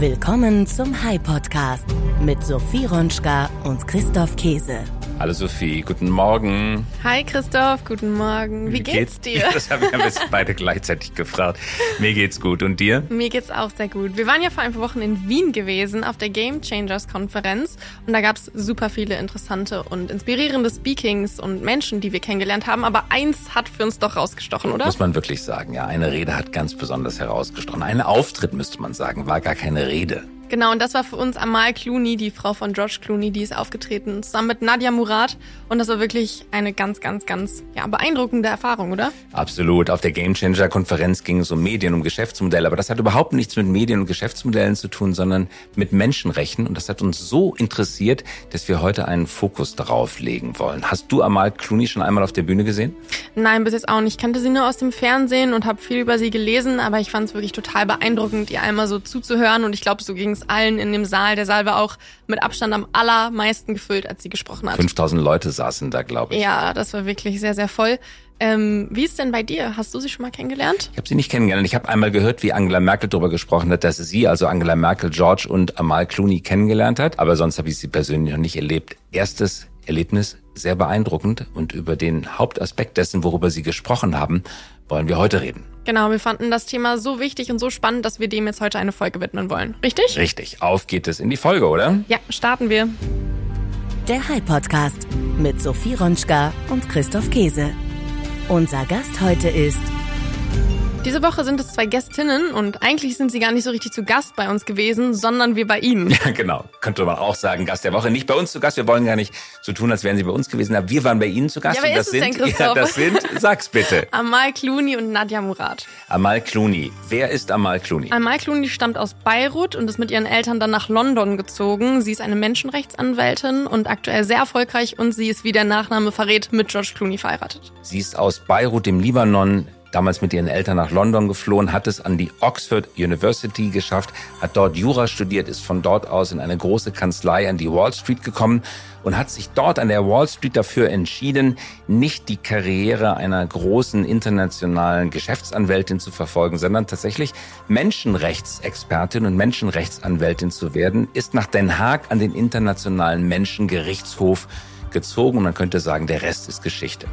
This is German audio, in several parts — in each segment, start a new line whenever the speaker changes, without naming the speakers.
Willkommen zum High Podcast mit Sophie Ronschka und Christoph Käse.
Hallo Sophie, guten Morgen.
Hi Christoph, guten Morgen. Wie, Wie geht's, geht's, dir?
Das haben wir jetzt beide gleichzeitig gefragt. Mir geht's gut und dir?
Mir geht's auch sehr gut. Wir waren ja vor ein paar Wochen in Wien gewesen auf der Game Changers Konferenz und da gab's super viele interessante und inspirierende Speakings und Menschen, die wir kennengelernt haben. Aber eins hat für uns doch rausgestochen, oder?
Muss man wirklich sagen, ja. Eine Rede hat ganz besonders herausgestochen. Ein Auftritt müsste man sagen, war gar keine Rede.
Genau, und das war für uns Amal Clooney, die Frau von George Clooney, die ist aufgetreten, zusammen mit Nadia Murad. Und das war wirklich eine ganz, ganz, ganz ja, beeindruckende Erfahrung, oder?
Absolut. Auf der Gamechanger-Konferenz ging es um Medien, um Geschäftsmodelle. Aber das hat überhaupt nichts mit Medien und Geschäftsmodellen zu tun, sondern mit Menschenrechten. Und das hat uns so interessiert, dass wir heute einen Fokus darauf legen wollen. Hast du Amal Clooney schon einmal auf der Bühne gesehen?
Nein, bis jetzt auch nicht. Ich kannte sie nur aus dem Fernsehen und habe viel über sie gelesen, aber ich fand es wirklich total beeindruckend, ihr einmal so zuzuhören. Und ich glaube, so ging es allen in dem Saal. Der Saal war auch mit Abstand am allermeisten gefüllt, als sie gesprochen hat.
5000 Leute saßen da, glaube ich.
Ja, das war wirklich sehr, sehr voll. Ähm, wie ist denn bei dir? Hast du sie schon mal kennengelernt?
Ich habe sie nicht kennengelernt. Ich habe einmal gehört, wie Angela Merkel darüber gesprochen hat, dass sie, also Angela Merkel, George und Amal Clooney kennengelernt hat. Aber sonst habe ich sie persönlich noch nicht erlebt. Erstes Erlebnis sehr beeindruckend und über den Hauptaspekt dessen, worüber Sie gesprochen haben, wollen wir heute reden.
Genau, wir fanden das Thema so wichtig und so spannend, dass wir dem jetzt heute eine Folge widmen wollen. Richtig?
Richtig. Auf geht es in die Folge, oder?
Ja, starten wir.
Der High Podcast mit Sophie Ronschka und Christoph Käse. Unser Gast heute ist
diese Woche sind es zwei Gästinnen und eigentlich sind sie gar nicht so richtig zu Gast bei uns gewesen, sondern wir bei ihnen.
Ja, genau. Könnte man auch sagen, Gast der Woche. Nicht bei uns zu Gast. Wir wollen gar nicht so tun, als wären sie bei uns gewesen. Aber wir waren bei ihnen zu Gast.
Ja, wer
und das
ist es
sind,
denn, Christoph?
Ja, das sind, sag's bitte.
Amal Clooney und Nadja Murad.
Amal Clooney. Wer ist Amal Clooney?
Amal Clooney stammt aus Beirut und ist mit ihren Eltern dann nach London gezogen. Sie ist eine Menschenrechtsanwältin und aktuell sehr erfolgreich und sie ist, wie der Nachname verrät, mit George Clooney verheiratet.
Sie ist aus Beirut im Libanon damals mit ihren Eltern nach London geflohen, hat es an die Oxford University geschafft, hat dort Jura studiert, ist von dort aus in eine große Kanzlei an die Wall Street gekommen und hat sich dort an der Wall Street dafür entschieden, nicht die Karriere einer großen internationalen Geschäftsanwältin zu verfolgen, sondern tatsächlich Menschenrechtsexpertin und Menschenrechtsanwältin zu werden, ist nach Den Haag an den Internationalen Menschengerichtshof gezogen und man könnte sagen, der Rest ist Geschichte.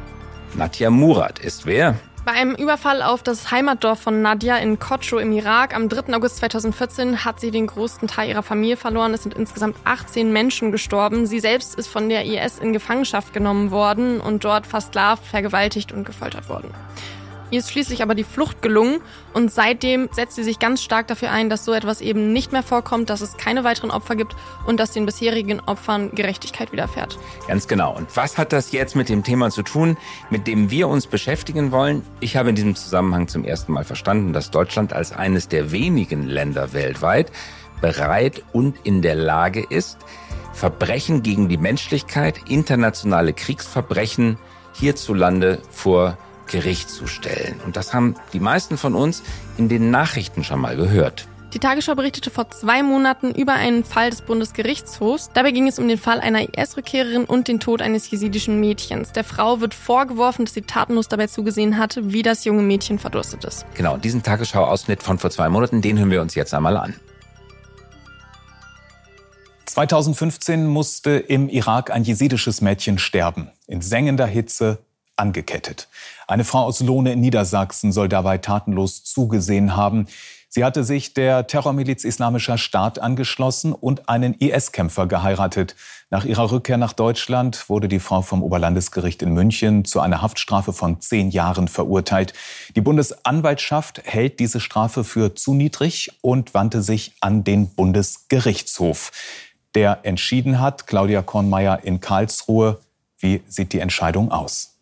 Nadja Murat ist wer?
Bei einem Überfall auf das Heimatdorf von Nadia in Kocho im Irak am 3. August 2014 hat sie den größten Teil ihrer Familie verloren. Es sind insgesamt 18 Menschen gestorben. Sie selbst ist von der IS in Gefangenschaft genommen worden und dort versklavt, vergewaltigt und gefoltert worden. Ihr ist schließlich aber die Flucht gelungen und seitdem setzt sie sich ganz stark dafür ein, dass so etwas eben nicht mehr vorkommt, dass es keine weiteren Opfer gibt und dass den bisherigen Opfern Gerechtigkeit widerfährt.
Ganz genau. Und was hat das jetzt mit dem Thema zu tun, mit dem wir uns beschäftigen wollen? Ich habe in diesem Zusammenhang zum ersten Mal verstanden, dass Deutschland als eines der wenigen Länder weltweit bereit und in der Lage ist, Verbrechen gegen die Menschlichkeit, internationale Kriegsverbrechen hierzulande vor Gericht zu stellen. Und das haben die meisten von uns in den Nachrichten schon mal gehört.
Die Tagesschau berichtete vor zwei Monaten über einen Fall des Bundesgerichtshofs. Dabei ging es um den Fall einer IS-Rückkehrerin und den Tod eines jesidischen Mädchens. Der Frau wird vorgeworfen, dass sie tatenlos dabei zugesehen hatte, wie das junge Mädchen verdurstet ist.
Genau, diesen Tagesschau-Ausschnitt von vor zwei Monaten, den hören wir uns jetzt einmal an.
2015 musste im Irak ein jesidisches Mädchen sterben. In sengender Hitze angekettet. Eine Frau aus Lohne in Niedersachsen soll dabei tatenlos zugesehen haben. Sie hatte sich der Terrormiliz Islamischer Staat angeschlossen und einen IS-Kämpfer geheiratet. Nach ihrer Rückkehr nach Deutschland wurde die Frau vom Oberlandesgericht in München zu einer Haftstrafe von zehn Jahren verurteilt. Die Bundesanwaltschaft hält diese Strafe für zu niedrig und wandte sich an den Bundesgerichtshof, der entschieden hat, Claudia Kornmeier in Karlsruhe. Wie sieht die Entscheidung aus?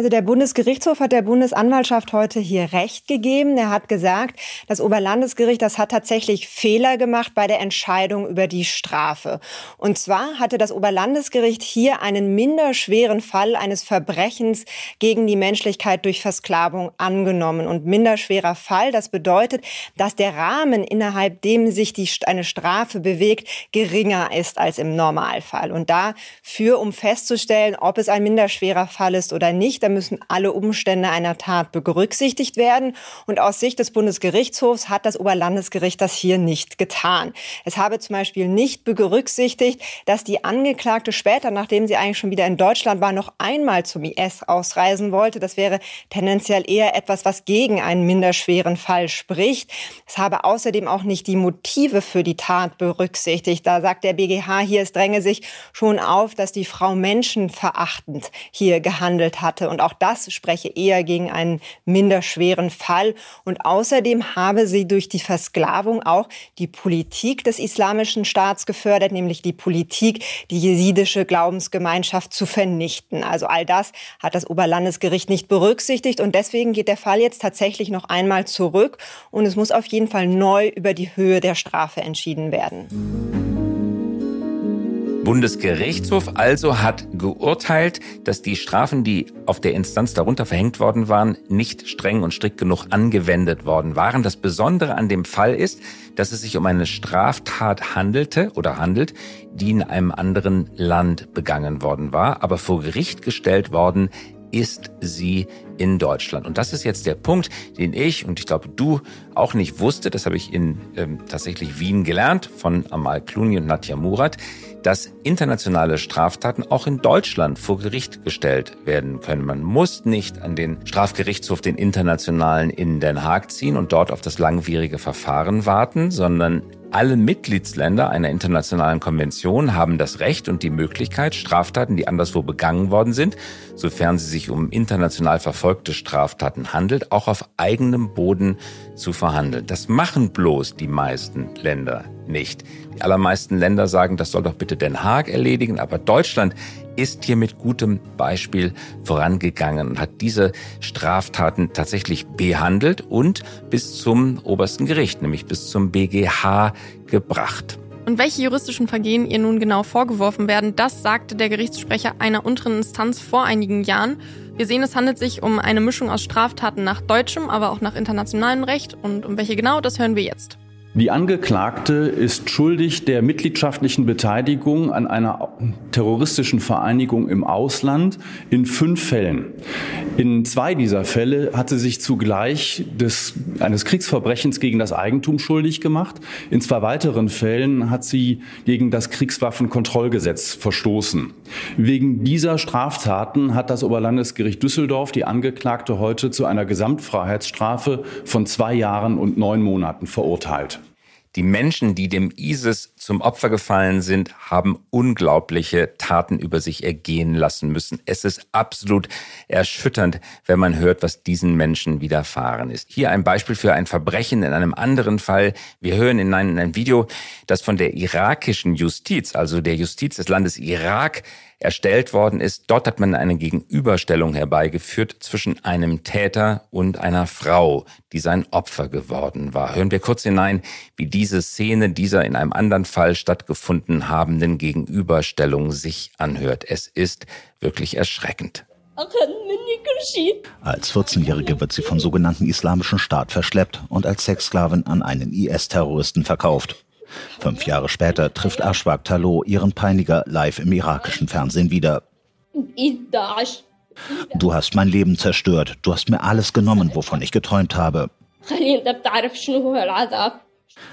Also der Bundesgerichtshof hat der Bundesanwaltschaft heute hier Recht gegeben. Er hat gesagt, das Oberlandesgericht, das hat tatsächlich Fehler gemacht bei der Entscheidung über die Strafe. Und zwar hatte das Oberlandesgericht hier einen minderschweren Fall eines Verbrechens gegen die Menschlichkeit durch Versklavung angenommen. Und minderschwerer Fall, das bedeutet, dass der Rahmen, innerhalb dem sich die, eine Strafe bewegt, geringer ist als im Normalfall. Und dafür, um festzustellen, ob es ein minderschwerer Fall ist oder nicht, müssen alle Umstände einer Tat berücksichtigt werden. Und aus Sicht des Bundesgerichtshofs hat das Oberlandesgericht das hier nicht getan. Es habe zum Beispiel nicht berücksichtigt, dass die Angeklagte später, nachdem sie eigentlich schon wieder in Deutschland war, noch einmal zum IS ausreisen wollte. Das wäre tendenziell eher etwas, was gegen einen minderschweren Fall spricht. Es habe außerdem auch nicht die Motive für die Tat berücksichtigt. Da sagt der BGH hier, es dränge sich schon auf, dass die Frau menschenverachtend hier gehandelt hatte. Und auch das spreche eher gegen einen minderschweren Fall. Und außerdem habe sie durch die Versklavung auch die Politik des Islamischen Staats gefördert, nämlich die Politik, die jesidische Glaubensgemeinschaft zu vernichten. Also all das hat das Oberlandesgericht nicht berücksichtigt. Und deswegen geht der Fall jetzt tatsächlich noch einmal zurück. Und es muss auf jeden Fall neu über die Höhe der Strafe entschieden werden.
Bundesgerichtshof also hat geurteilt, dass die Strafen, die auf der Instanz darunter verhängt worden waren, nicht streng und strikt genug angewendet worden waren. Das Besondere an dem Fall ist, dass es sich um eine Straftat handelte oder handelt, die in einem anderen Land begangen worden war, aber vor Gericht gestellt worden ist sie in Deutschland. Und das ist jetzt der Punkt, den ich und ich glaube du auch nicht wusste. Das habe ich in ähm, tatsächlich Wien gelernt von Amal Clooney und Nadja Murat dass internationale Straftaten auch in Deutschland vor Gericht gestellt werden können. Man muss nicht an den Strafgerichtshof, den internationalen in Den Haag ziehen und dort auf das langwierige Verfahren warten, sondern alle Mitgliedsländer einer internationalen Konvention haben das Recht und die Möglichkeit, Straftaten, die anderswo begangen worden sind, sofern sie sich um international verfolgte Straftaten handelt, auch auf eigenem Boden zu verhandeln. Das machen bloß die meisten Länder nicht. Die allermeisten Länder sagen, das soll doch bitte Den Haag erledigen, aber Deutschland ist hier mit gutem Beispiel vorangegangen und hat diese Straftaten tatsächlich behandelt und bis zum obersten Gericht, nämlich bis zum BGH gebracht.
Und welche juristischen Vergehen ihr nun genau vorgeworfen werden, das sagte der Gerichtssprecher einer unteren Instanz vor einigen Jahren. Wir sehen, es handelt sich um eine Mischung aus Straftaten nach deutschem, aber auch nach internationalem Recht. Und um welche genau, das hören wir jetzt.
Die Angeklagte ist schuldig der mitgliedschaftlichen Beteiligung an einer terroristischen Vereinigung im Ausland in fünf Fällen. In zwei dieser Fälle hat sie sich zugleich des, eines Kriegsverbrechens gegen das Eigentum schuldig gemacht. In zwei weiteren Fällen hat sie gegen das Kriegswaffenkontrollgesetz verstoßen. Wegen dieser Straftaten hat das Oberlandesgericht Düsseldorf die Angeklagte heute zu einer Gesamtfreiheitsstrafe von zwei Jahren und neun Monaten verurteilt.
Die Menschen, die dem ISIS zum Opfer gefallen sind, haben unglaubliche Taten über sich ergehen lassen müssen. Es ist absolut erschütternd, wenn man hört, was diesen Menschen widerfahren ist. Hier ein Beispiel für ein Verbrechen in einem anderen Fall. Wir hören in einem, in einem Video, das von der irakischen Justiz, also der Justiz des Landes Irak, erstellt worden ist. Dort hat man eine Gegenüberstellung herbeigeführt zwischen einem Täter und einer Frau, die sein Opfer geworden war. Hören wir kurz hinein, wie diese Szene dieser in einem anderen Fall stattgefunden habenden Gegenüberstellung sich anhört. Es ist wirklich erschreckend.
Als 14-Jährige wird sie vom sogenannten Islamischen Staat verschleppt und als Sexsklavin an einen IS-Terroristen verkauft. Fünf Jahre später trifft Ashwag Talo ihren Peiniger live im irakischen Fernsehen wieder. Du hast mein Leben zerstört. Du hast mir alles genommen, wovon ich geträumt habe.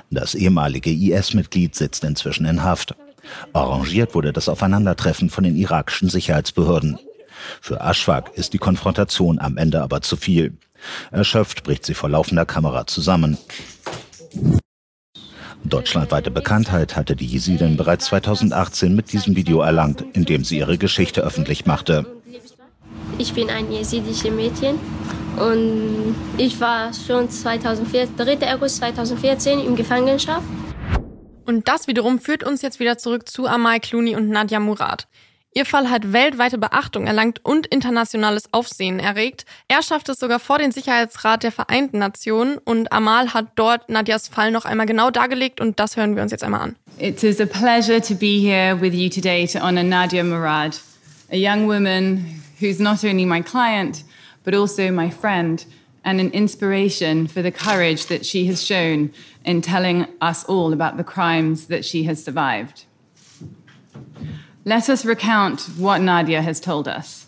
Das ehemalige IS-Mitglied sitzt inzwischen in Haft. Arrangiert wurde das Aufeinandertreffen von den irakischen Sicherheitsbehörden. Für Ashwag ist die Konfrontation am Ende aber zu viel. Erschöpft bricht sie vor laufender Kamera zusammen. Deutschlandweite Bekanntheit hatte die Jesidin bereits 2018 mit diesem Video erlangt, in dem sie ihre Geschichte öffentlich machte.
Ich bin ein jesidisches Mädchen und ich war schon 2004, 3. August 2014 in Gefangenschaft.
Und das wiederum führt uns jetzt wieder zurück zu Amal Clooney und Nadja Murad. Ihr Fall hat weltweite Beachtung erlangt und internationales Aufsehen erregt. Er schafft es sogar vor den Sicherheitsrat der Vereinten Nationen und Amal hat dort Nadias Fall noch einmal genau dargelegt und das hören wir uns jetzt einmal an.
It is a pleasure to be here with you today to honor Nadia Murad, a young woman who's not only my client but also my friend and an inspiration for the courage that she has shown in telling us all about the crimes that she has survived. Let us recount what Nadia has told us.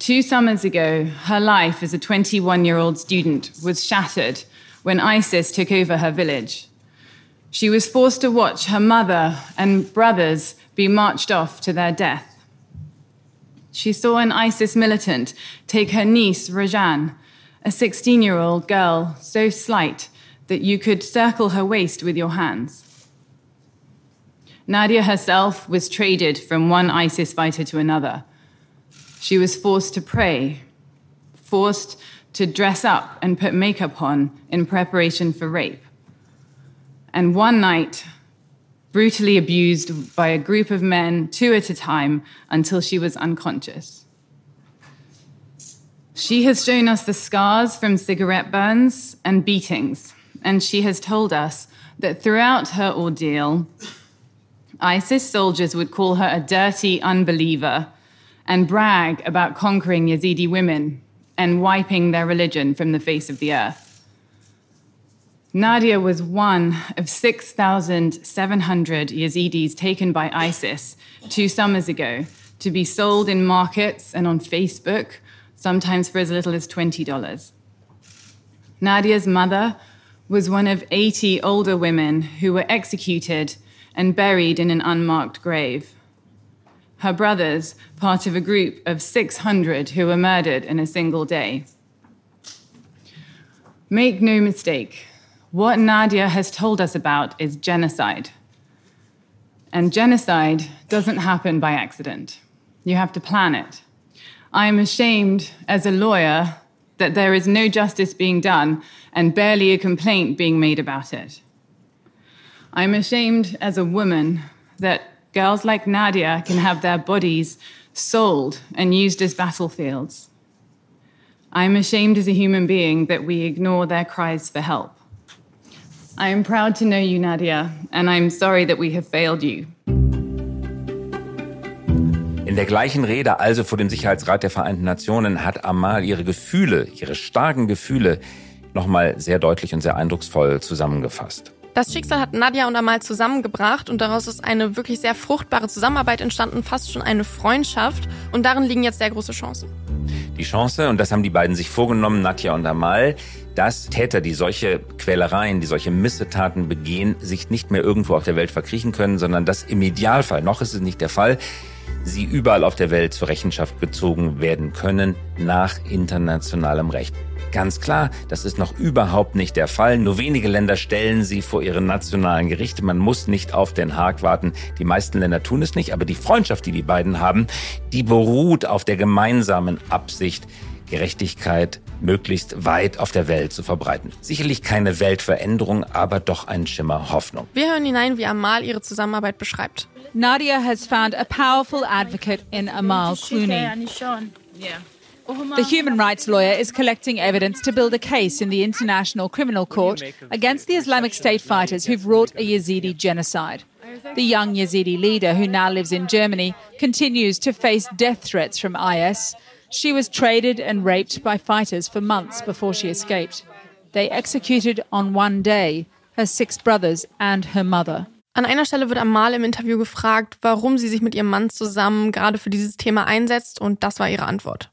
Two summers ago, her life as a 21 year old student was shattered when ISIS took over her village. She was forced to watch her mother and brothers be marched off to their death. She saw an ISIS militant take her niece, Rajan, a 16 year old girl so slight that you could circle her waist with your hands. Nadia herself was traded from one ISIS fighter to another. She was forced to pray, forced to dress up and put makeup on in preparation for rape. And one night, brutally abused by a group of men, two at a time, until she was unconscious. She has shown us the scars from cigarette burns and beatings, and she has told us that throughout her ordeal, ISIS soldiers would call her a dirty unbeliever and brag about conquering Yazidi women and wiping their religion from the face of the earth. Nadia was one of 6,700 Yazidis taken by ISIS two summers ago to be sold in markets and on Facebook, sometimes for as little as $20. Nadia's mother was one of 80 older women who were executed and buried in an unmarked grave. Her brothers, part of a group of 600 who were murdered in a single day. Make no mistake, what Nadia has told us about is genocide. And genocide doesn't happen by accident. You have to plan it. I am ashamed as a lawyer that there is no justice being done and barely a complaint being made about it. I'm ashamed as a woman that girls like Nadia can have their bodies sold and used as battlefields. I'm ashamed as a human being that we ignore their cries for help. I am proud to know you, Nadia, and I'm sorry that we have failed you.
In der gleichen Rede, also vor dem Sicherheitsrat der Vereinten Nationen, hat Amal ihre Gefühle, ihre starken Gefühle, nochmal sehr deutlich und sehr eindrucksvoll zusammengefasst.
Das Schicksal hat Nadja und Amal zusammengebracht und daraus ist eine wirklich sehr fruchtbare Zusammenarbeit entstanden, fast schon eine Freundschaft. Und darin liegen jetzt sehr große Chancen.
Die Chance, und das haben die beiden sich vorgenommen, Nadja und Amal, dass Täter, die solche Quälereien, die solche Missetaten begehen, sich nicht mehr irgendwo auf der Welt verkriechen können, sondern dass im Idealfall, noch ist es nicht der Fall, sie überall auf der Welt zur Rechenschaft gezogen werden können nach internationalem Recht. Ganz klar, das ist noch überhaupt nicht der Fall. Nur wenige Länder stellen sie vor ihre nationalen Gerichte. Man muss nicht auf Den Haag warten. Die meisten Länder tun es nicht, aber die Freundschaft, die die beiden haben, die beruht auf der gemeinsamen Absicht, Gerechtigkeit möglichst weit auf der Welt zu verbreiten. Sicherlich keine Weltveränderung, aber doch ein Schimmer Hoffnung.
Wir hören hinein, wie Amal ihre Zusammenarbeit beschreibt.
Nadia has found a powerful advocate in Amal Clooney. The human rights lawyer is collecting evidence to build a case in the International Criminal Court against the Islamic State fighters who've wrought a Yazidi genocide. The young Yazidi leader, who now lives in Germany, continues to face death threats from IS. She was traded and raped by fighters for months before she escaped. They executed on one day her six brothers and her mother.
An einer Stelle wird Amal im Interview gefragt, warum sie sich mit ihrem Mann zusammen gerade für dieses Thema einsetzt und das war ihre Antwort.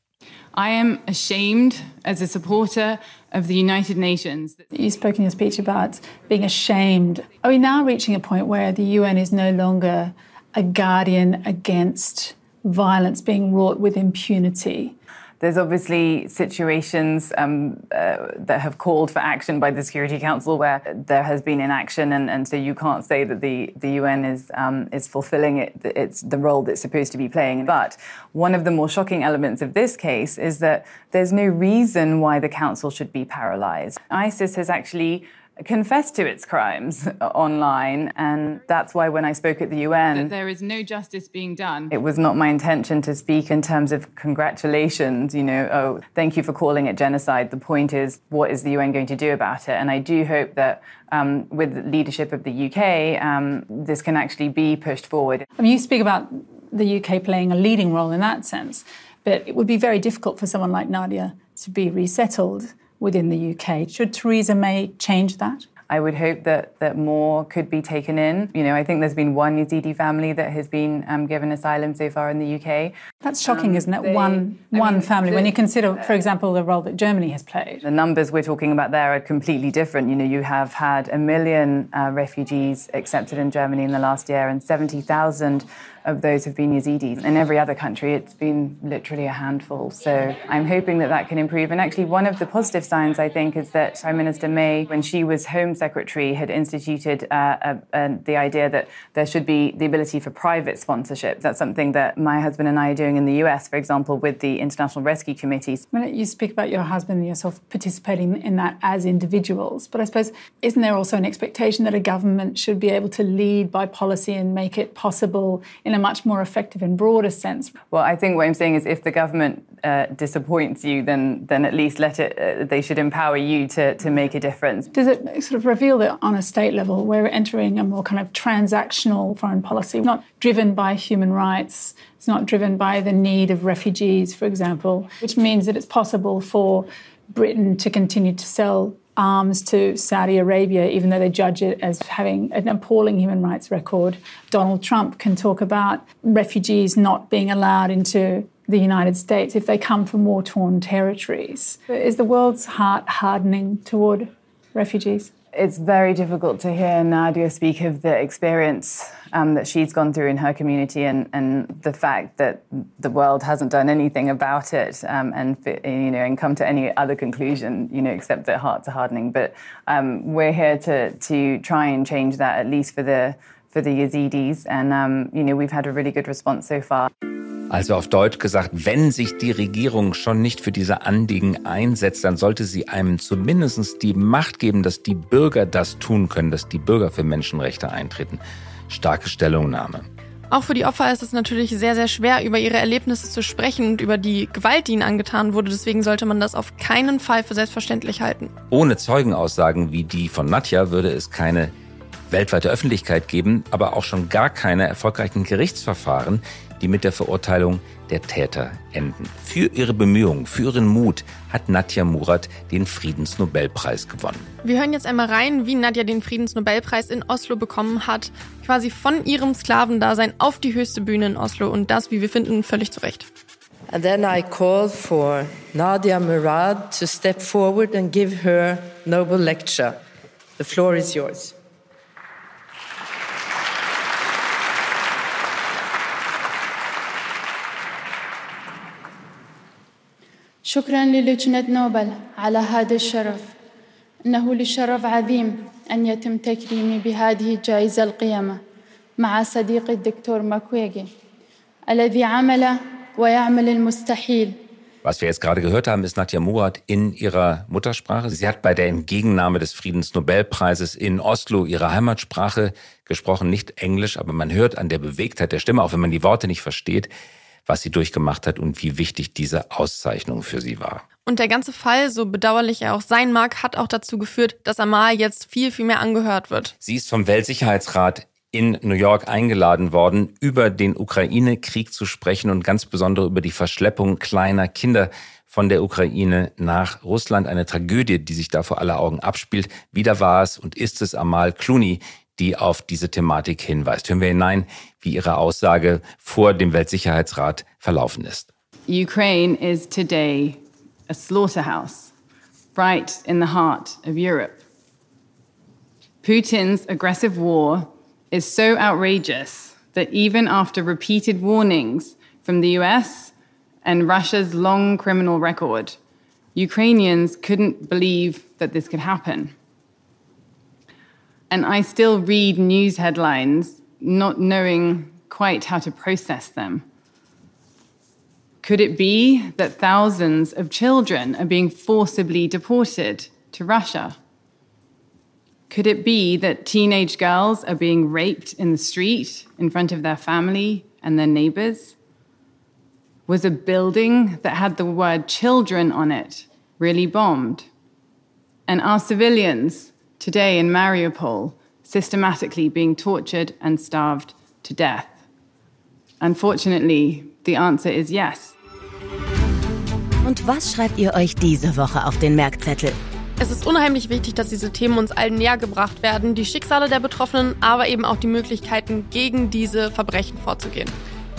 I am ashamed as a supporter of the United Nations.
You spoke in your speech about being ashamed. Are we now reaching a point where the UN is no longer a guardian against violence being wrought with impunity?
There's obviously situations um, uh, that have called for action by the Security Council where there has been inaction, and, and so you can't say that the, the UN is um, is fulfilling it, it's the role that's supposed to be playing. But one of the more shocking elements of this case is that there's no reason why the Council should be paralyzed. ISIS has actually confessed to its crimes online. And that's why when I spoke at the UN,
that there is no justice being done.
It was not my intention to speak in terms of congratulations, you know, oh, thank you for calling it genocide. The point is, what is the UN going to do about it? And I do hope that um, with the leadership of the UK, um, this can actually be pushed forward.
I mean, you speak about the UK playing a leading role in that sense, but it would be very difficult for someone like Nadia to be resettled within the UK. Should Theresa May change that?
I would hope that, that more could be taken in. You know, I think there's been one Yazidi family that has been um, given asylum so far in the UK.
That's shocking, um, isn't it? They, one one mean, family. The, when you consider, for example, the role that Germany has played.
The numbers we're talking about there are completely different. You know, you have had a million uh, refugees accepted in Germany in the last year and 70,000 of those have been Yazidis. In every other country, it's been literally a handful. So I'm hoping that that can improve. And actually, one of the positive signs, I think, is that Prime Minister May, when she was Home Secretary, had instituted uh, a, a, the idea that there should be the ability for private sponsorship. That's something that my husband and I are doing in the US, for example, with the International Rescue Committees.
When you speak about your husband and yourself participating in that as individuals, but I suppose, isn't there also an expectation that a government should be able to lead by policy and make it possible in a much more effective and broader sense.
Well, I think what I'm saying is if the government uh, disappoints you, then then at least let it. Uh, they should empower you to to make a difference.
Does it sort of reveal that on a state level we're entering a more kind of transactional foreign policy, not driven by human rights? It's not driven by the need of refugees, for example, which means that it's possible for Britain to continue to sell arms to Saudi Arabia, even though they judge it as having an appalling human rights record. Donald Trump can talk about refugees not being allowed into the United States if they come from war torn territories. Is the world's heart hardening toward refugees?
It's very difficult to hear Nadia speak of the experience um, that she's gone through in her community and, and the fact that the world hasn't done anything about it um, and you know and come to any other conclusion you know except that hearts are hardening. But um, we're here to to try and change that at least for the for the Yazidis and um, you know we've had a really good response so far.
Also auf Deutsch gesagt, wenn sich die Regierung schon nicht für diese Anliegen einsetzt, dann sollte sie einem zumindest die Macht geben, dass die Bürger das tun können, dass die Bürger für Menschenrechte eintreten. Starke Stellungnahme.
Auch für die Opfer ist es natürlich sehr, sehr schwer, über ihre Erlebnisse zu sprechen und über die Gewalt, die ihnen angetan wurde. Deswegen sollte man das auf keinen Fall für selbstverständlich halten.
Ohne Zeugenaussagen wie die von Nadja würde es keine weltweite Öffentlichkeit geben, aber auch schon gar keine erfolgreichen Gerichtsverfahren, die mit der Verurteilung der Täter enden. Für ihre Bemühungen, für ihren Mut hat Nadja Murat den Friedensnobelpreis gewonnen.
Wir hören jetzt einmal rein, wie Nadja den Friedensnobelpreis in Oslo bekommen hat. Quasi von ihrem Sklavendasein auf die höchste Bühne in Oslo und das, wie wir finden, völlig zu Recht.
And then I called for Nadia Murad to step forward and give her Nobel lecture. The floor is yours.
شكرا للجنة نوبل على هذا الشرف إنه لشرف عظيم أن يتم تكريمي بهذه الجائزة القيمة مع صديقي الدكتور ماكويجي الذي عمل ويعمل المستحيل
Was wir jetzt gerade gehört haben, ist Nadja Murat in ihrer Muttersprache. Sie hat bei der Entgegennahme des Friedensnobelpreises in Oslo ihre Heimatsprache gesprochen, nicht Englisch, aber man hört an der Bewegtheit der Stimme, auch wenn man die Worte nicht versteht, was sie durchgemacht hat und wie wichtig diese Auszeichnung für sie war.
Und der ganze Fall, so bedauerlich er auch sein mag, hat auch dazu geführt, dass Amal jetzt viel, viel mehr angehört wird.
Sie ist vom Weltsicherheitsrat in New York eingeladen worden, über den Ukraine-Krieg zu sprechen und ganz besonders über die Verschleppung kleiner Kinder von der Ukraine nach Russland. Eine Tragödie, die sich da vor aller Augen abspielt. Wieder war es und ist es Amal Clooney, die auf diese Thematik hinweist. Hören wir hinein, wie ihre Aussage vor dem Weltsicherheitsrat verlaufen ist.
Ukraine is today a slaughterhouse right in the heart of Europe. Putin's aggressive war is so outrageous that even after repeated warnings from the US and Russia's long criminal record, Ukrainians couldn't believe that this could happen. And I still read news headlines not knowing quite how to process them. Could it be that thousands of children are being forcibly deported to Russia? Could it be that teenage girls are being raped in the street in front of their family and their neighbors? Was a building that had the word children on it really bombed? And are civilians today in Mariupol systematically being tortured and starved to death? Unfortunately, the answer is yes.
Und was schreibt ihr euch diese Woche auf den Merkzettel?
Es ist unheimlich wichtig, dass diese Themen uns allen näher gebracht werden, die Schicksale der Betroffenen, aber eben auch die Möglichkeiten, gegen diese Verbrechen vorzugehen.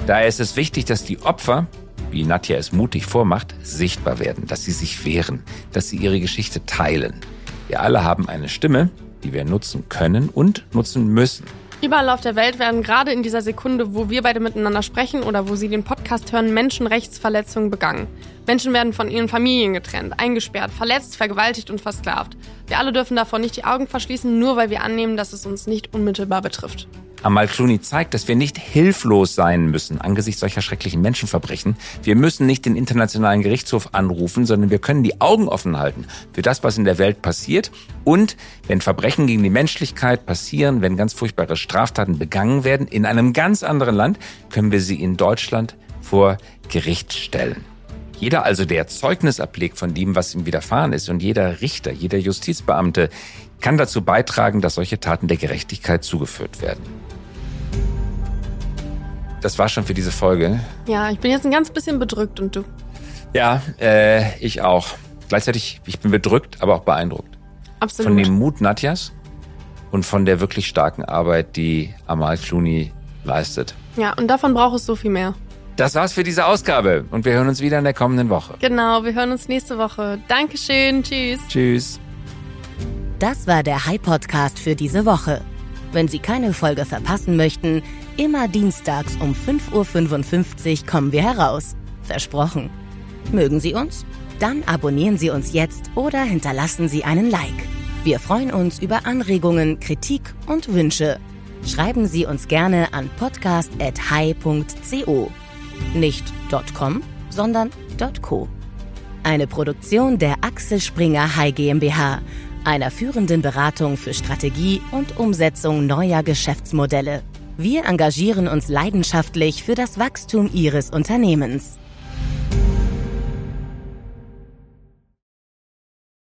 Daher ist es wichtig, dass die Opfer, wie Nadja es mutig vormacht, sichtbar werden, dass sie sich wehren, dass sie ihre Geschichte teilen. Wir alle haben eine Stimme, die wir nutzen können und nutzen müssen.
Überall auf der Welt werden gerade in dieser Sekunde, wo wir beide miteinander sprechen oder wo Sie den Podcast hören, Menschenrechtsverletzungen begangen. Menschen werden von ihren Familien getrennt, eingesperrt, verletzt, vergewaltigt und versklavt. Wir alle dürfen davon nicht die Augen verschließen, nur weil wir annehmen, dass es uns nicht unmittelbar betrifft.
Amal Clooney zeigt, dass wir nicht hilflos sein müssen angesichts solcher schrecklichen Menschenverbrechen. Wir müssen nicht den Internationalen Gerichtshof anrufen, sondern wir können die Augen offen halten für das, was in der Welt passiert. Und wenn Verbrechen gegen die Menschlichkeit passieren, wenn ganz furchtbare Straftaten begangen werden in einem ganz anderen Land, können wir sie in Deutschland vor Gericht stellen. Jeder also, der Zeugnis ablegt von dem, was ihm widerfahren ist, und jeder Richter, jeder Justizbeamte kann dazu beitragen, dass solche Taten der Gerechtigkeit zugeführt werden. Das war schon für diese Folge.
Ja, ich bin jetzt ein ganz bisschen bedrückt und du?
Ja, äh, ich auch. Gleichzeitig, ich bin bedrückt, aber auch beeindruckt.
Absolut.
Von dem Mut Nadjas und von der wirklich starken Arbeit, die Amal Clooney leistet.
Ja, und davon braucht es so viel mehr.
Das war's für diese Ausgabe und wir hören uns wieder in der kommenden Woche.
Genau, wir hören uns nächste Woche. Dankeschön, tschüss.
Tschüss.
Das war der High Podcast für diese Woche. Wenn Sie keine Folge verpassen möchten, immer dienstags um 5.55 Uhr kommen wir heraus. Versprochen. Mögen Sie uns? Dann abonnieren Sie uns jetzt oder hinterlassen Sie einen Like. Wir freuen uns über Anregungen, Kritik und Wünsche. Schreiben Sie uns gerne an podcast.hi.co. Nicht .com, sondern .co. Eine Produktion der Axel Springer High GmbH, einer führenden Beratung für Strategie und Umsetzung neuer Geschäftsmodelle. Wir engagieren uns leidenschaftlich für das Wachstum Ihres Unternehmens.